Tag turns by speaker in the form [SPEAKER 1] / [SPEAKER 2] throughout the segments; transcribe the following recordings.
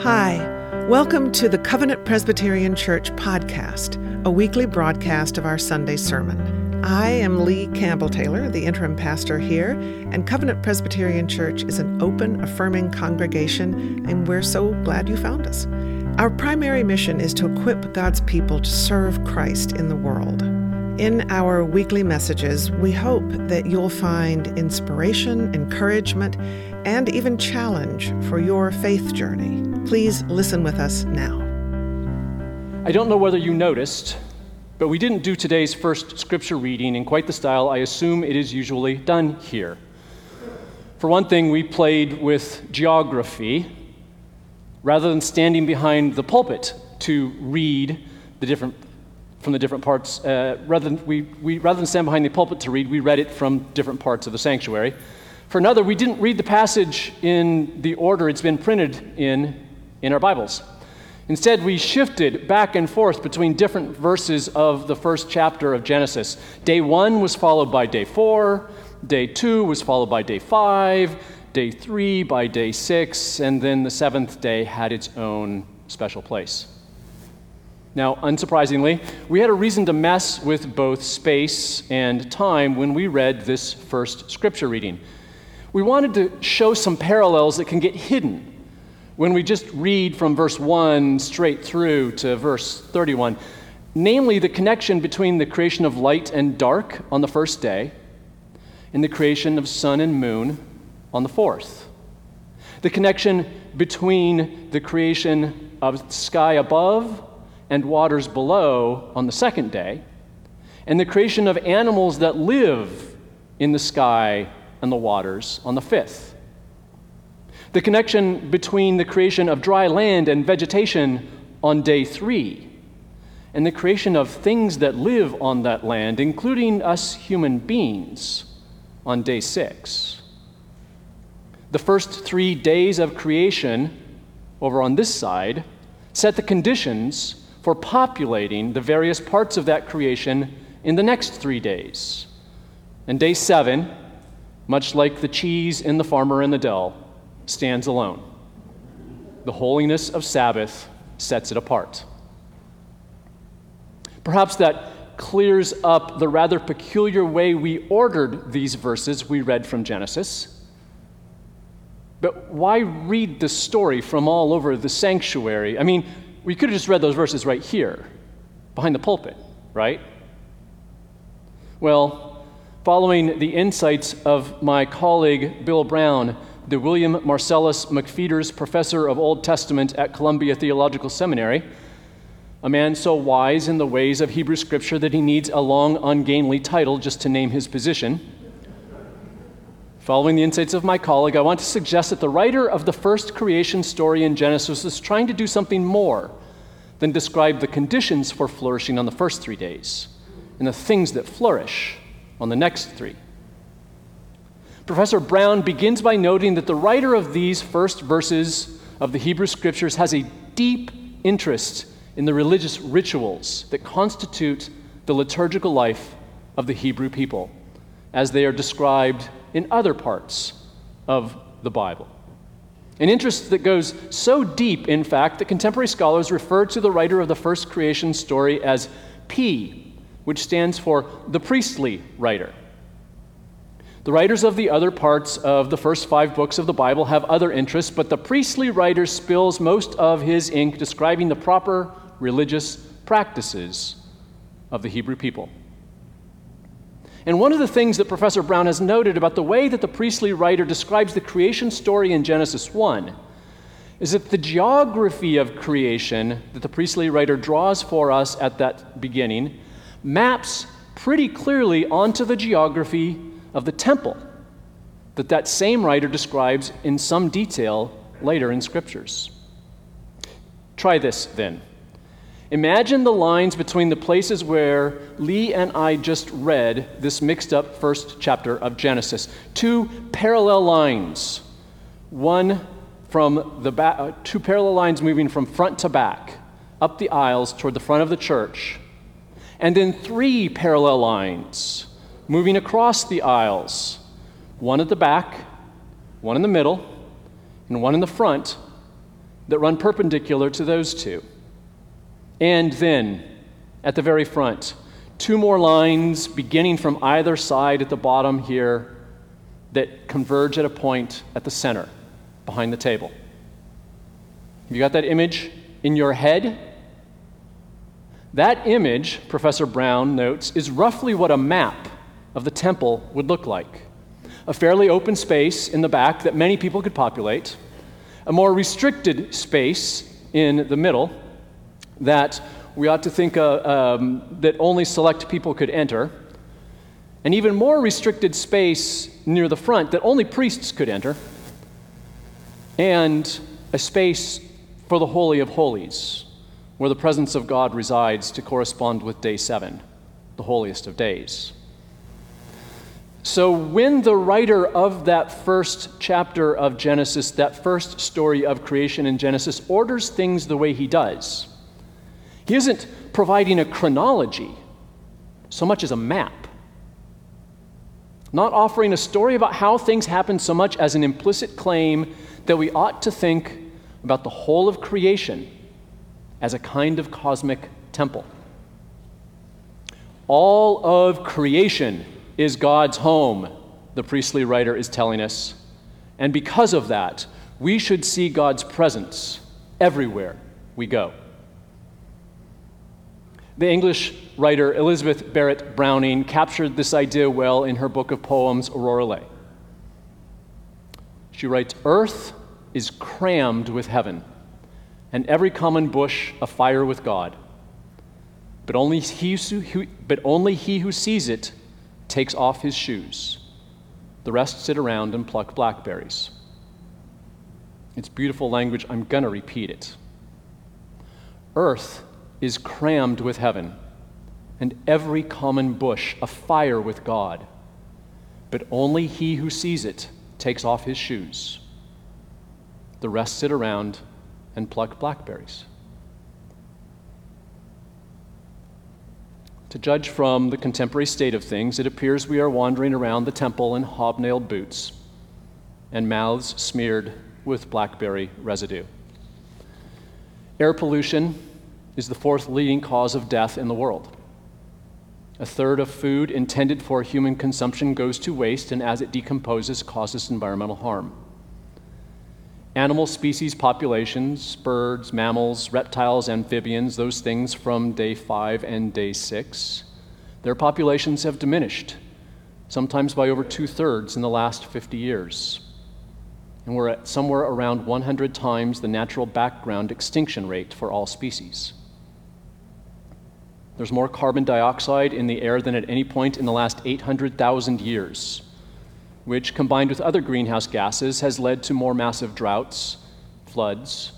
[SPEAKER 1] Hi, welcome to the Covenant Presbyterian Church podcast, a weekly broadcast of our Sunday sermon. I am Lee Campbell Taylor, the interim pastor here, and Covenant Presbyterian Church is an open, affirming congregation, and we're so glad you found us. Our primary mission is to equip God's people to serve Christ in the world. In our weekly messages, we hope that you'll find inspiration, encouragement, and even challenge for your faith journey. Please listen with us now.
[SPEAKER 2] I don't know whether you noticed, but we didn't do today's first scripture reading in quite the style I assume it is usually done here. For one thing, we played with geography rather than standing behind the pulpit to read the different from the different parts. Uh, rather, than, we, we, rather than stand behind the pulpit to read, we read it from different parts of the sanctuary. For another, we didn't read the passage in the order it's been printed in in our Bibles. Instead, we shifted back and forth between different verses of the first chapter of Genesis. Day one was followed by day four, day two was followed by day five, day three by day six, and then the seventh day had its own special place. Now, unsurprisingly, we had a reason to mess with both space and time when we read this first scripture reading. We wanted to show some parallels that can get hidden when we just read from verse 1 straight through to verse 31, namely the connection between the creation of light and dark on the first day and the creation of sun and moon on the fourth. The connection between the creation of sky above and waters below on the second day, and the creation of animals that live in the sky and the waters on the fifth the connection between the creation of dry land and vegetation on day three, and the creation of things that live on that land, including us human beings, on day six. The first three days of creation, over on this side, set the conditions for populating the various parts of that creation in the next three days. And day seven, much like the cheese in the farmer in the dell, stands alone. The holiness of Sabbath sets it apart. Perhaps that clears up the rather peculiar way we ordered these verses we read from Genesis. But why read the story from all over the sanctuary? I mean, we could have just read those verses right here, behind the pulpit, right? Well, following the insights of my colleague Bill Brown, the William Marcellus McPheeters Professor of Old Testament at Columbia Theological Seminary, a man so wise in the ways of Hebrew Scripture that he needs a long, ungainly title just to name his position. Following the insights of my colleague, I want to suggest that the writer of the first creation story in Genesis is trying to do something more than describe the conditions for flourishing on the first three days and the things that flourish on the next three. Professor Brown begins by noting that the writer of these first verses of the Hebrew Scriptures has a deep interest in the religious rituals that constitute the liturgical life of the Hebrew people, as they are described in other parts of the Bible. An interest that goes so deep, in fact, that contemporary scholars refer to the writer of the first creation story as P, which stands for the priestly writer. The writers of the other parts of the first five books of the Bible have other interests, but the priestly writer spills most of his ink describing the proper religious practices of the Hebrew people. And one of the things that Professor Brown has noted about the way that the priestly writer describes the creation story in Genesis 1 is that the geography of creation that the priestly writer draws for us at that beginning maps pretty clearly onto the geography of the temple that that same writer describes in some detail later in scriptures. Try this then. Imagine the lines between the places where Lee and I just read this mixed up first chapter of Genesis. Two parallel lines. One from the back, uh, two parallel lines moving from front to back, up the aisles toward the front of the church. And then three parallel lines moving across the aisles one at the back, one in the middle, and one in the front, that run perpendicular to those two. And then, at the very front, two more lines beginning from either side at the bottom here that converge at a point at the center behind the table. Have you got that image in your head? That image, Professor Brown notes, is roughly what a map of the temple would look like. A fairly open space in the back that many people could populate, a more restricted space in the middle that we ought to think um, that only select people could enter, an even more restricted space near the front that only priests could enter, and a space for the Holy of Holies, where the presence of God resides to correspond with day seven, the holiest of days. So, when the writer of that first chapter of Genesis, that first story of creation in Genesis, orders things the way he does, he isn't providing a chronology so much as a map. Not offering a story about how things happen so much as an implicit claim that we ought to think about the whole of creation as a kind of cosmic temple. All of creation is God's home, the priestly writer is telling us. And because of that, we should see God's presence everywhere we go. The English writer Elizabeth Barrett Browning captured this idea well in her book of poems, Aurora She writes Earth is crammed with heaven, and every common bush afire with God. But only he who, but only he who sees it takes off his shoes. The rest sit around and pluck blackberries. It's beautiful language. I'm going to repeat it. Earth is crammed with heaven, and every common bush afire with God. But only he who sees it takes off his shoes. The rest sit around and pluck blackberries. To judge from the contemporary state of things, it appears we are wandering around the temple in hobnailed boots and mouths smeared with blackberry residue. Air pollution is the fourth leading cause of death in the world. A third of food intended for human consumption goes to waste, and as it decomposes, causes environmental harm. Animal species populations, birds, mammals, reptiles, amphibians, those things from day five and day six, their populations have diminished, sometimes by over two thirds in the last 50 years. And we're at somewhere around 100 times the natural background extinction rate for all species. There's more carbon dioxide in the air than at any point in the last 800,000 years which, combined with other greenhouse gases, has led to more massive droughts, floods,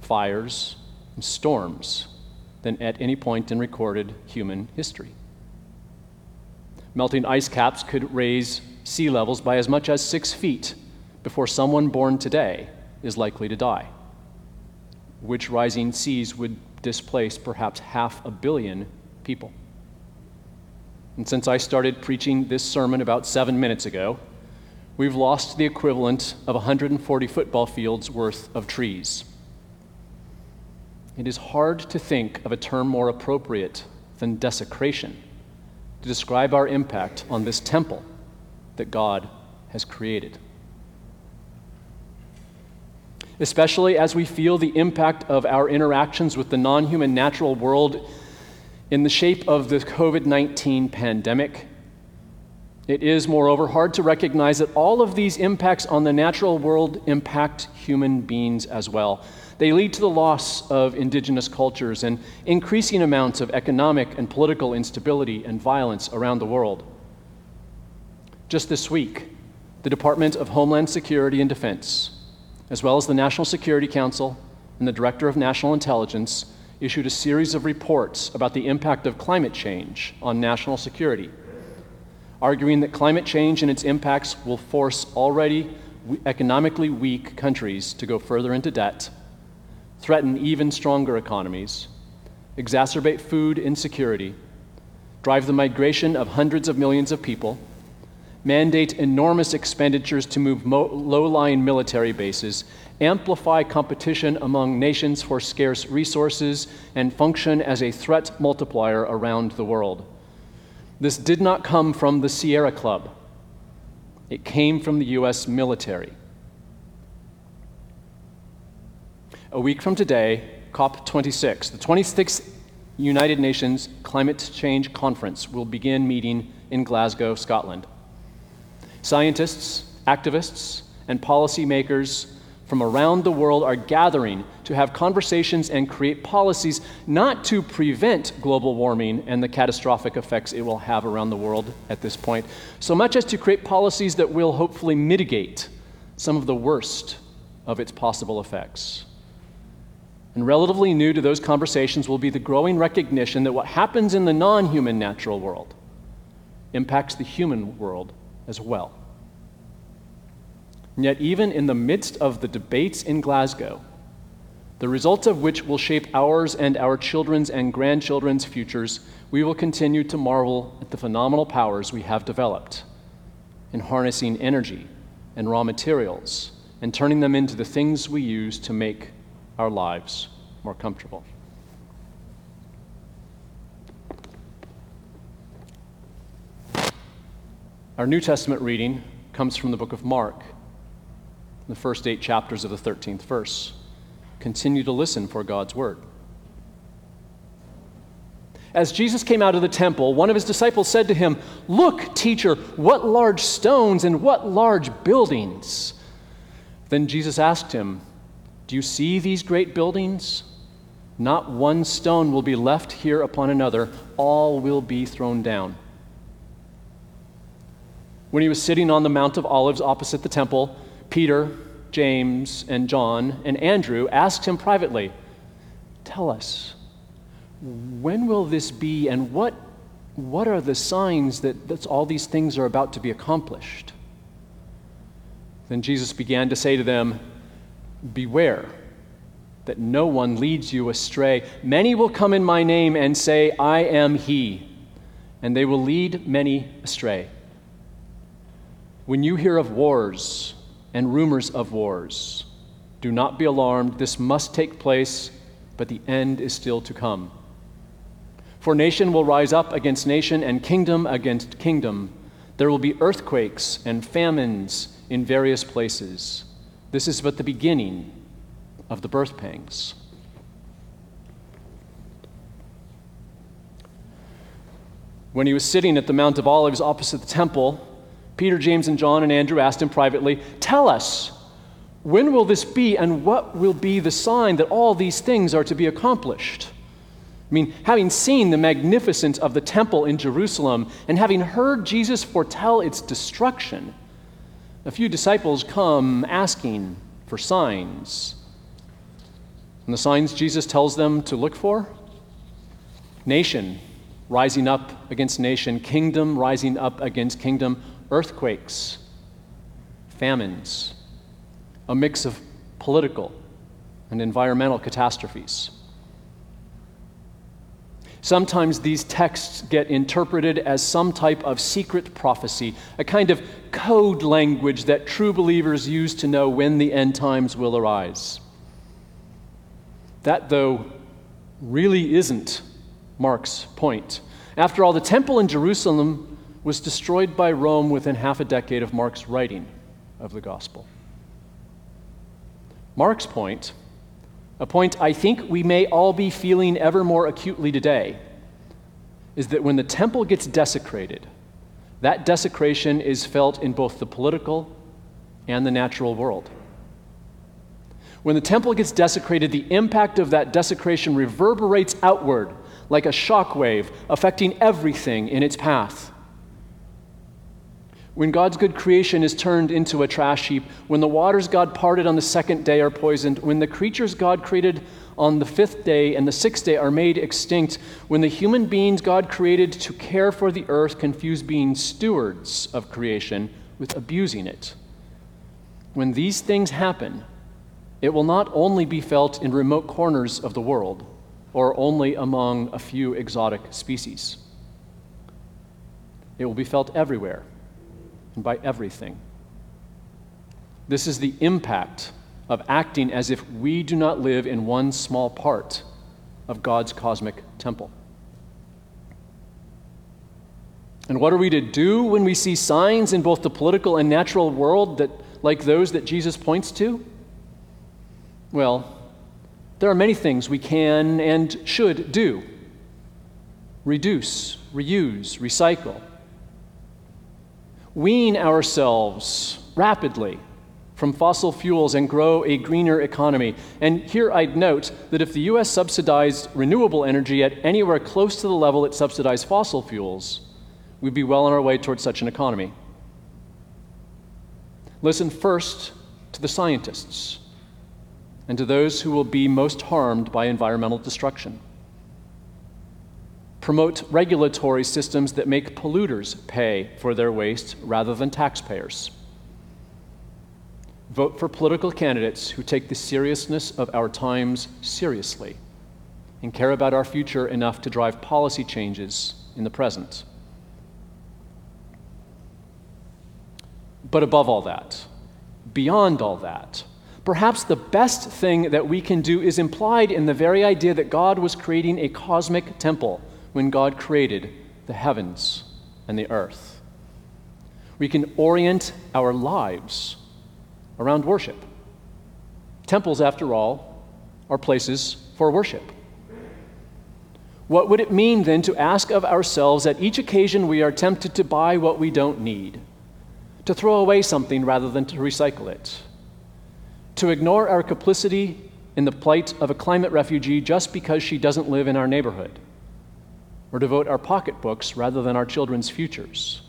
[SPEAKER 2] fires, and storms than at any point in recorded human history. Melting ice caps could raise sea levels by as much as six feet before someone born today is likely to die, which rising seas would displace perhaps half a billion people. And since I started preaching this sermon about seven minutes ago, we've lost the equivalent of 140 football fields worth of trees. It is hard to think of a term more appropriate than desecration to describe our impact on this temple that God has created. Especially as we feel the impact of our interactions with the non human natural world in the shape of the COVID 19 pandemic it is, moreover, hard to recognize that all of these impacts on the natural world impact human beings as well. They lead to the loss of indigenous cultures and increasing amounts of economic and political instability and violence around the world. Just this week, the Department of Homeland Security and Defense, as well as the National Security Council and the Director of National Intelligence, issued a series of reports about the impact of climate change on national security arguing that climate change and its impacts will force already economically weak countries to go further into debt, threaten even stronger economies, exacerbate food insecurity, drive the migration of hundreds of millions of people, mandate enormous expenditures to move mo- low lying military bases, amplify competition among nations for scarce resources, and function as a threat multiplier around the world. This did not come from the Sierra Club, it came from the U.S. military. A week from today, COP26, the 26th United Nations Climate Change Conference, will begin meeting in Glasgow, Scotland. Scientists, activists, and policymakers from around the world are gathering to have conversations and create policies not to prevent global warming and the catastrophic effects it will have around the world at this point, so much as to create policies that will hopefully mitigate some of the worst of its possible effects. And relatively new to those conversations will be the growing recognition that what happens in the non human natural world impacts the human world as well. And yet, even in the midst of the debates in Glasgow, the results of which will shape ours and our children's and grandchildren's futures, we will continue to marvel at the phenomenal powers we have developed in harnessing energy and raw materials and turning them into the things we use to make our lives more comfortable. Our New Testament reading comes from the book of Mark the first eight chapters of the 13th verse. Continue to listen for God's word. As Jesus came out of the temple, one of his disciples said to him, Look, teacher, what large stones and what large buildings. Then Jesus asked him, Do you see these great buildings? Not one stone will be left here upon another, all will be thrown down. When he was sitting on the Mount of Olives opposite the temple, Peter, James, and John, and Andrew asked him privately, Tell us, when will this be, and what, what are the signs that that's all these things are about to be accomplished? Then Jesus began to say to them, Beware that no one leads you astray. Many will come in my name and say, I am he, and they will lead many astray. When you hear of wars, and rumors of wars. Do not be alarmed. This must take place, but the end is still to come. For nation will rise up against nation, and kingdom against kingdom. There will be earthquakes and famines in various places. This is but the beginning of the birth pangs. When he was sitting at the Mount of Olives opposite the temple, Peter, James, and John and Andrew asked him privately, Tell us, when will this be, and what will be the sign that all these things are to be accomplished? I mean, having seen the magnificence of the temple in Jerusalem and having heard Jesus foretell its destruction, a few disciples come asking for signs. And the signs Jesus tells them to look for? Nation rising up against nation, kingdom rising up against kingdom, earthquakes, famines, a mix of political and environmental catastrophes. Sometimes these texts get interpreted as some type of secret prophecy, a kind of code language that true believers use to know when the end times will arise. That, though, really isn't Mark's point. After all, the temple in Jerusalem was destroyed by Rome within half a decade of Mark's writing of the gospel. Mark's point, a point I think we may all be feeling ever more acutely today, is that when the temple gets desecrated, that desecration is felt in both the political and the natural world. When the temple gets desecrated, the impact of that desecration reverberates outward like a shock wave, affecting everything in its path when God's good creation is turned into a trash heap, when the waters God parted on the second day are poisoned, when the creatures God created on the fifth day and the sixth day are made extinct, when the human beings God created to care for the earth confuse being stewards of creation with abusing it. When these things happen, it will not only be felt in remote corners of the world or only among a few exotic species, it will be felt everywhere and by everything. This is the impact of acting as if we do not live in one small part of God's cosmic temple. And what are we to do when we see signs in both the political and natural world that, like those that Jesus points to? Well, there are many things we can and should do reduce, reuse, recycle. Wean ourselves rapidly from fossil fuels and grow a greener economy. And here I'd note that if the US subsidized renewable energy at anywhere close to the level it subsidized fossil fuels, we'd be well on our way towards such an economy. Listen first to the scientists and to those who will be most harmed by environmental destruction. Promote regulatory systems that make polluters pay for their waste rather than taxpayers. Vote for political candidates who take the seriousness of our times seriously and care about our future enough to drive policy changes in the present. But above all that, beyond all that, perhaps the best thing that we can do is implied in the very idea that God was creating a cosmic temple when God created the heavens and the earth. We can orient our lives around worship. Temples, after all, are places for worship. What would it mean then to ask of ourselves at each occasion we are tempted to buy what we don't need, to throw away something rather than to recycle it, to ignore our complicity in the plight of a climate refugee just because she doesn't live in our neighborhood, or devote our pocketbooks rather than our children's futures?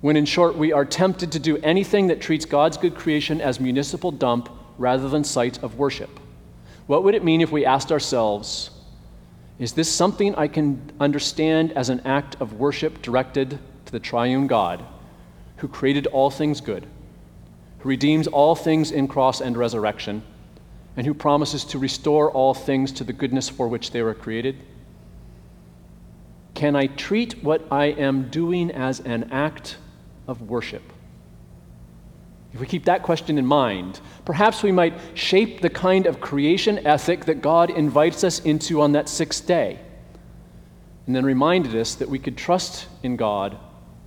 [SPEAKER 2] when in short we are tempted to do anything that treats God's good creation as municipal dump rather than site of worship. What would it mean if we asked ourselves, is this something I can understand as an act of worship directed to the triune God who created all things good, who redeems all things in cross and resurrection, and who promises to restore all things to the goodness for which they were created? Can I treat what I am doing as an act of worship? If we keep that question in mind, perhaps we might shape the kind of creation ethic that God invites us into on that sixth day, and then reminded us that we could trust in God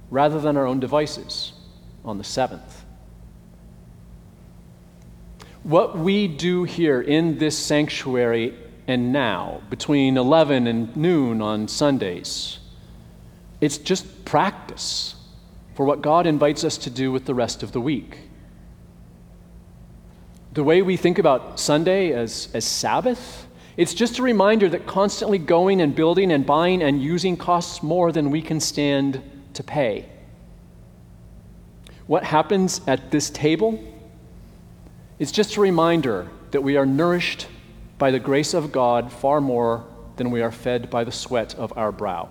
[SPEAKER 2] rather than our own devices on the seventh. What we do here in this sanctuary and now, between 11 and noon on Sundays, it's just practice for what God invites us to do with the rest of the week. The way we think about Sunday as, as Sabbath, it's just a reminder that constantly going and building and buying and using costs more than we can stand to pay. What happens at this table is just a reminder that we are nourished by the grace of God far more than we are fed by the sweat of our brow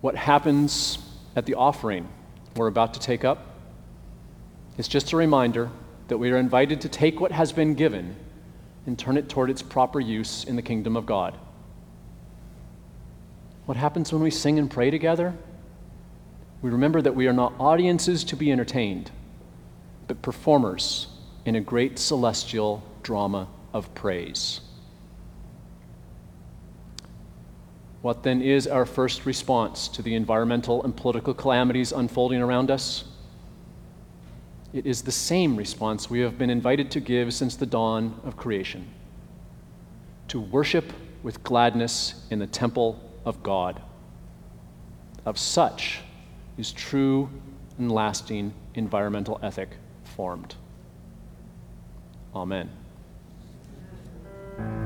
[SPEAKER 2] what happens at the offering we're about to take up is just a reminder that we are invited to take what has been given and turn it toward its proper use in the kingdom of God. What happens when we sing and pray together? We remember that we are not audiences to be entertained, but performers in a great celestial drama of praise. What then is our first response to the environmental and political calamities unfolding around us? It is the same response we have been invited to give since the dawn of creation to worship with gladness in the temple of God. Of such is true and lasting environmental ethic formed. Amen.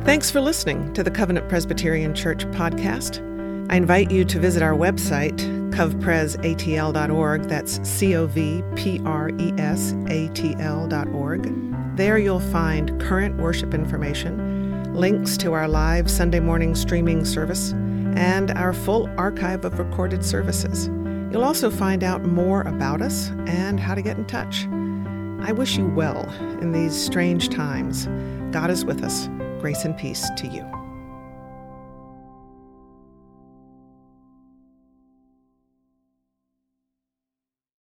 [SPEAKER 1] Thanks for listening to the Covenant Presbyterian Church podcast. I invite you to visit our website, covpresatl.org. That's C O V P R E S A T L.org. There you'll find current worship information, links to our live Sunday morning streaming service, and our full archive of recorded services. You'll also find out more about us and how to get in touch. I wish you well in these strange times. God is with us. Grace and peace to you.